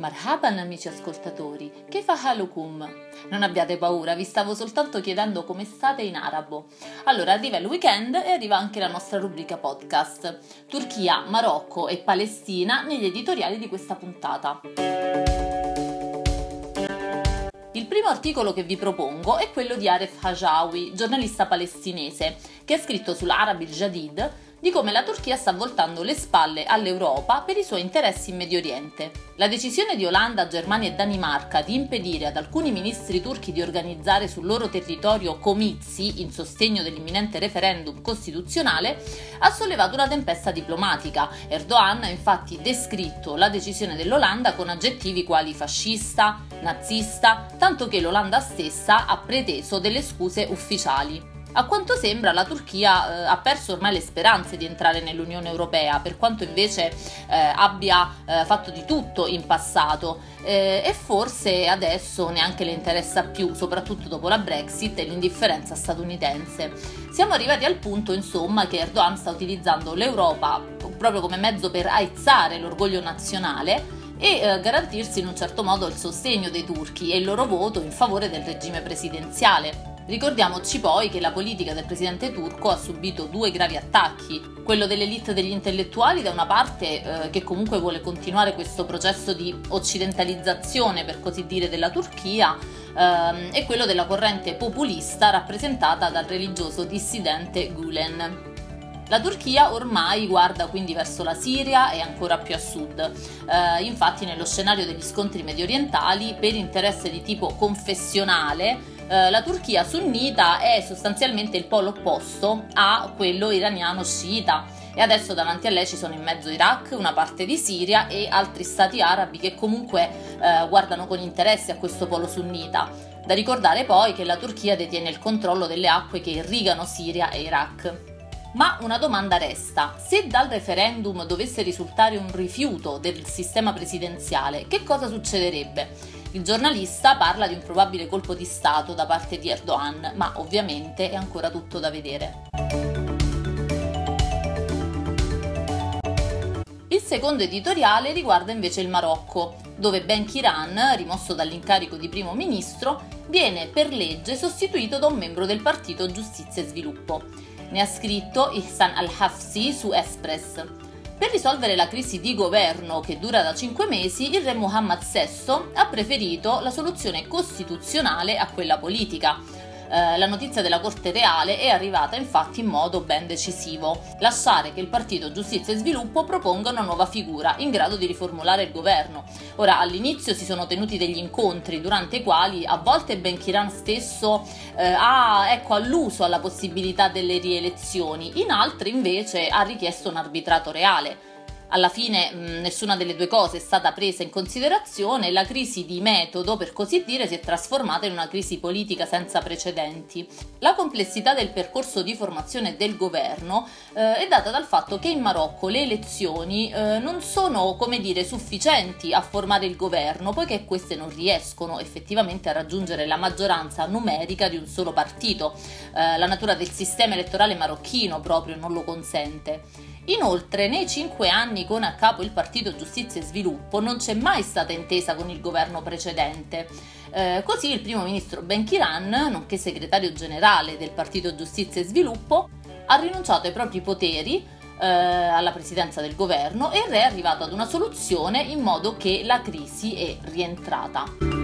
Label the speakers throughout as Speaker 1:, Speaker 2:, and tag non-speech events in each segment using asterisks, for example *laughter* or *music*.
Speaker 1: Marhaban amici ascoltatori, che fa halukum? Non abbiate paura, vi stavo soltanto chiedendo come state in arabo. Allora arriva il weekend e arriva anche la nostra rubrica podcast. Turchia, Marocco e Palestina negli editoriali di questa puntata. Il primo articolo che vi propongo è quello di Aref Hajawi, giornalista palestinese, che ha scritto sull'Arab il Jadid di come la Turchia sta voltando le spalle all'Europa per i suoi interessi in Medio Oriente. La decisione di Olanda, Germania e Danimarca di impedire ad alcuni ministri turchi di organizzare sul loro territorio comizi in sostegno dell'imminente referendum costituzionale ha sollevato una tempesta diplomatica. Erdogan ha infatti descritto la decisione dell'Olanda con aggettivi quali fascista, nazista, tanto che l'Olanda stessa ha preteso delle scuse ufficiali. A quanto sembra la Turchia eh, ha perso ormai le speranze di entrare nell'Unione Europea, per quanto invece eh, abbia eh, fatto di tutto in passato eh, e forse adesso neanche le interessa più, soprattutto dopo la Brexit e l'indifferenza statunitense. Siamo arrivati al punto, insomma, che Erdogan sta utilizzando l'Europa proprio come mezzo per aizzare l'orgoglio nazionale e eh, garantirsi in un certo modo il sostegno dei turchi e il loro voto in favore del regime presidenziale. Ricordiamoci poi che la politica del presidente turco ha subito due gravi attacchi, quello dell'elite degli intellettuali da una parte eh, che comunque vuole continuare questo processo di occidentalizzazione per così dire della Turchia ehm, e quello della corrente populista rappresentata dal religioso dissidente Gulen. La Turchia ormai guarda quindi verso la Siria e ancora più a sud. Eh, infatti nello scenario degli scontri medio orientali per interesse di tipo confessionale eh, la Turchia sunnita è sostanzialmente il polo opposto a quello iraniano sciita e adesso davanti a lei ci sono in mezzo Iraq, una parte di Siria e altri stati arabi che comunque eh, guardano con interesse a questo polo sunnita. Da ricordare poi che la Turchia detiene il controllo delle acque che irrigano Siria e Iraq. Ma una domanda resta, se dal referendum dovesse risultare un rifiuto del sistema presidenziale, che cosa succederebbe? Il giornalista parla di un probabile colpo di Stato da parte di Erdogan, ma ovviamente è ancora tutto da vedere. Il secondo editoriale riguarda invece il Marocco, dove Ben Kiran, rimosso dall'incarico di primo ministro, viene per legge sostituito da un membro del partito Giustizia e Sviluppo. Ne ha scritto Ihsan al-Hafsi su Espress. Per risolvere la crisi di governo che dura da cinque mesi, il re Mohammed VI ha preferito la soluzione costituzionale a quella politica eh, la notizia della Corte Reale è arrivata infatti in modo ben decisivo. Lasciare che il Partito Giustizia e Sviluppo proponga una nuova figura in grado di riformulare il governo. Ora, all'inizio si sono tenuti degli incontri durante i quali a volte Ben Kiran stesso eh, ha ecco, alluso alla possibilità delle rielezioni, in altri invece ha richiesto un arbitrato reale alla fine mh, nessuna delle due cose è stata presa in considerazione la crisi di metodo, per così dire, si è trasformata in una crisi politica senza precedenti. La complessità del percorso di formazione del governo eh, è data dal fatto che in Marocco le elezioni eh, non sono, come dire, sufficienti a formare il governo, poiché queste non riescono effettivamente a raggiungere la maggioranza numerica di un solo partito. Eh, la natura del sistema elettorale marocchino proprio non lo consente. Inoltre, nei cinque anni con a capo il Partito Giustizia e Sviluppo non c'è mai stata intesa con il governo precedente. Eh, così il primo ministro Ben Kiran, nonché segretario generale del Partito Giustizia e Sviluppo, ha rinunciato ai propri poteri eh, alla presidenza del governo e il re è arrivato ad una soluzione in modo che la crisi è rientrata.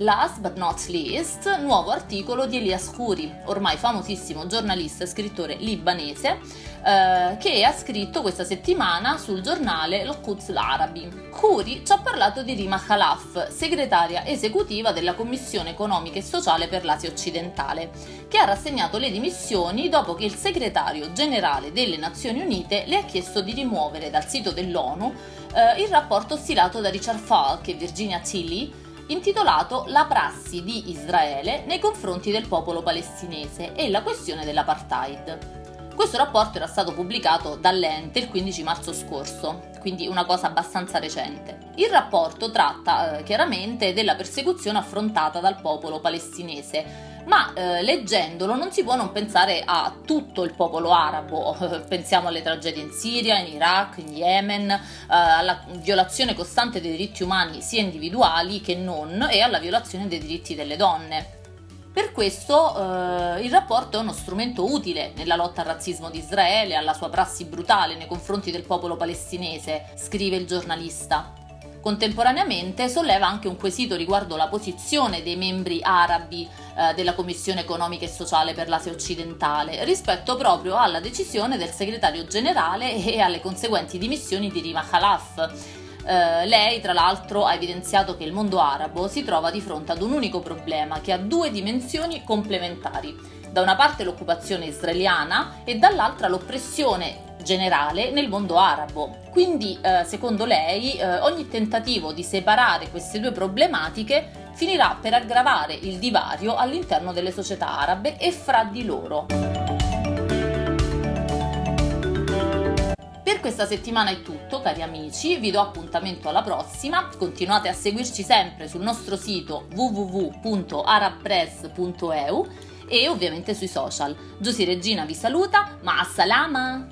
Speaker 1: Last but not least, nuovo articolo di Elias Khoury, ormai famosissimo giornalista e scrittore libanese, eh, che ha scritto questa settimana sul giornale Al-Quds Arabi. Khoury ci ha parlato di Rima Khalaf, segretaria esecutiva della Commissione Economica e Sociale per l'Asia Occidentale, che ha rassegnato le dimissioni dopo che il segretario generale delle Nazioni Unite le ha chiesto di rimuovere dal sito dell'ONU eh, il rapporto stilato da Richard Falk e Virginia Tilly intitolato La prassi di Israele nei confronti del popolo palestinese e la questione dell'apartheid. Questo rapporto era stato pubblicato dall'ente il 15 marzo scorso, quindi una cosa abbastanza recente. Il rapporto tratta eh, chiaramente della persecuzione affrontata dal popolo palestinese, ma eh, leggendolo non si può non pensare a tutto il popolo arabo, *laughs* pensiamo alle tragedie in Siria, in Iraq, in Yemen, eh, alla violazione costante dei diritti umani sia individuali che non e alla violazione dei diritti delle donne. Per questo eh, il rapporto è uno strumento utile nella lotta al razzismo di Israele, alla sua prassi brutale nei confronti del popolo palestinese, scrive il giornalista. Contemporaneamente solleva anche un quesito riguardo la posizione dei membri arabi eh, della Commissione economica e sociale per l'Asia occidentale rispetto proprio alla decisione del segretario generale e alle conseguenti dimissioni di Rima Khalaf. Eh, lei, tra l'altro, ha evidenziato che il mondo arabo si trova di fronte ad un unico problema che ha due dimensioni complementari. Da una parte l'occupazione israeliana e dall'altra l'oppressione generale nel mondo arabo. Quindi, eh, secondo lei, eh, ogni tentativo di separare queste due problematiche finirà per aggravare il divario all'interno delle società arabe e fra di loro. Per questa settimana è tutto, cari amici, vi do appuntamento alla prossima. Continuate a seguirci sempre sul nostro sito www.arabpress.eu e ovviamente sui social. Giusy Regina vi saluta, ma salama!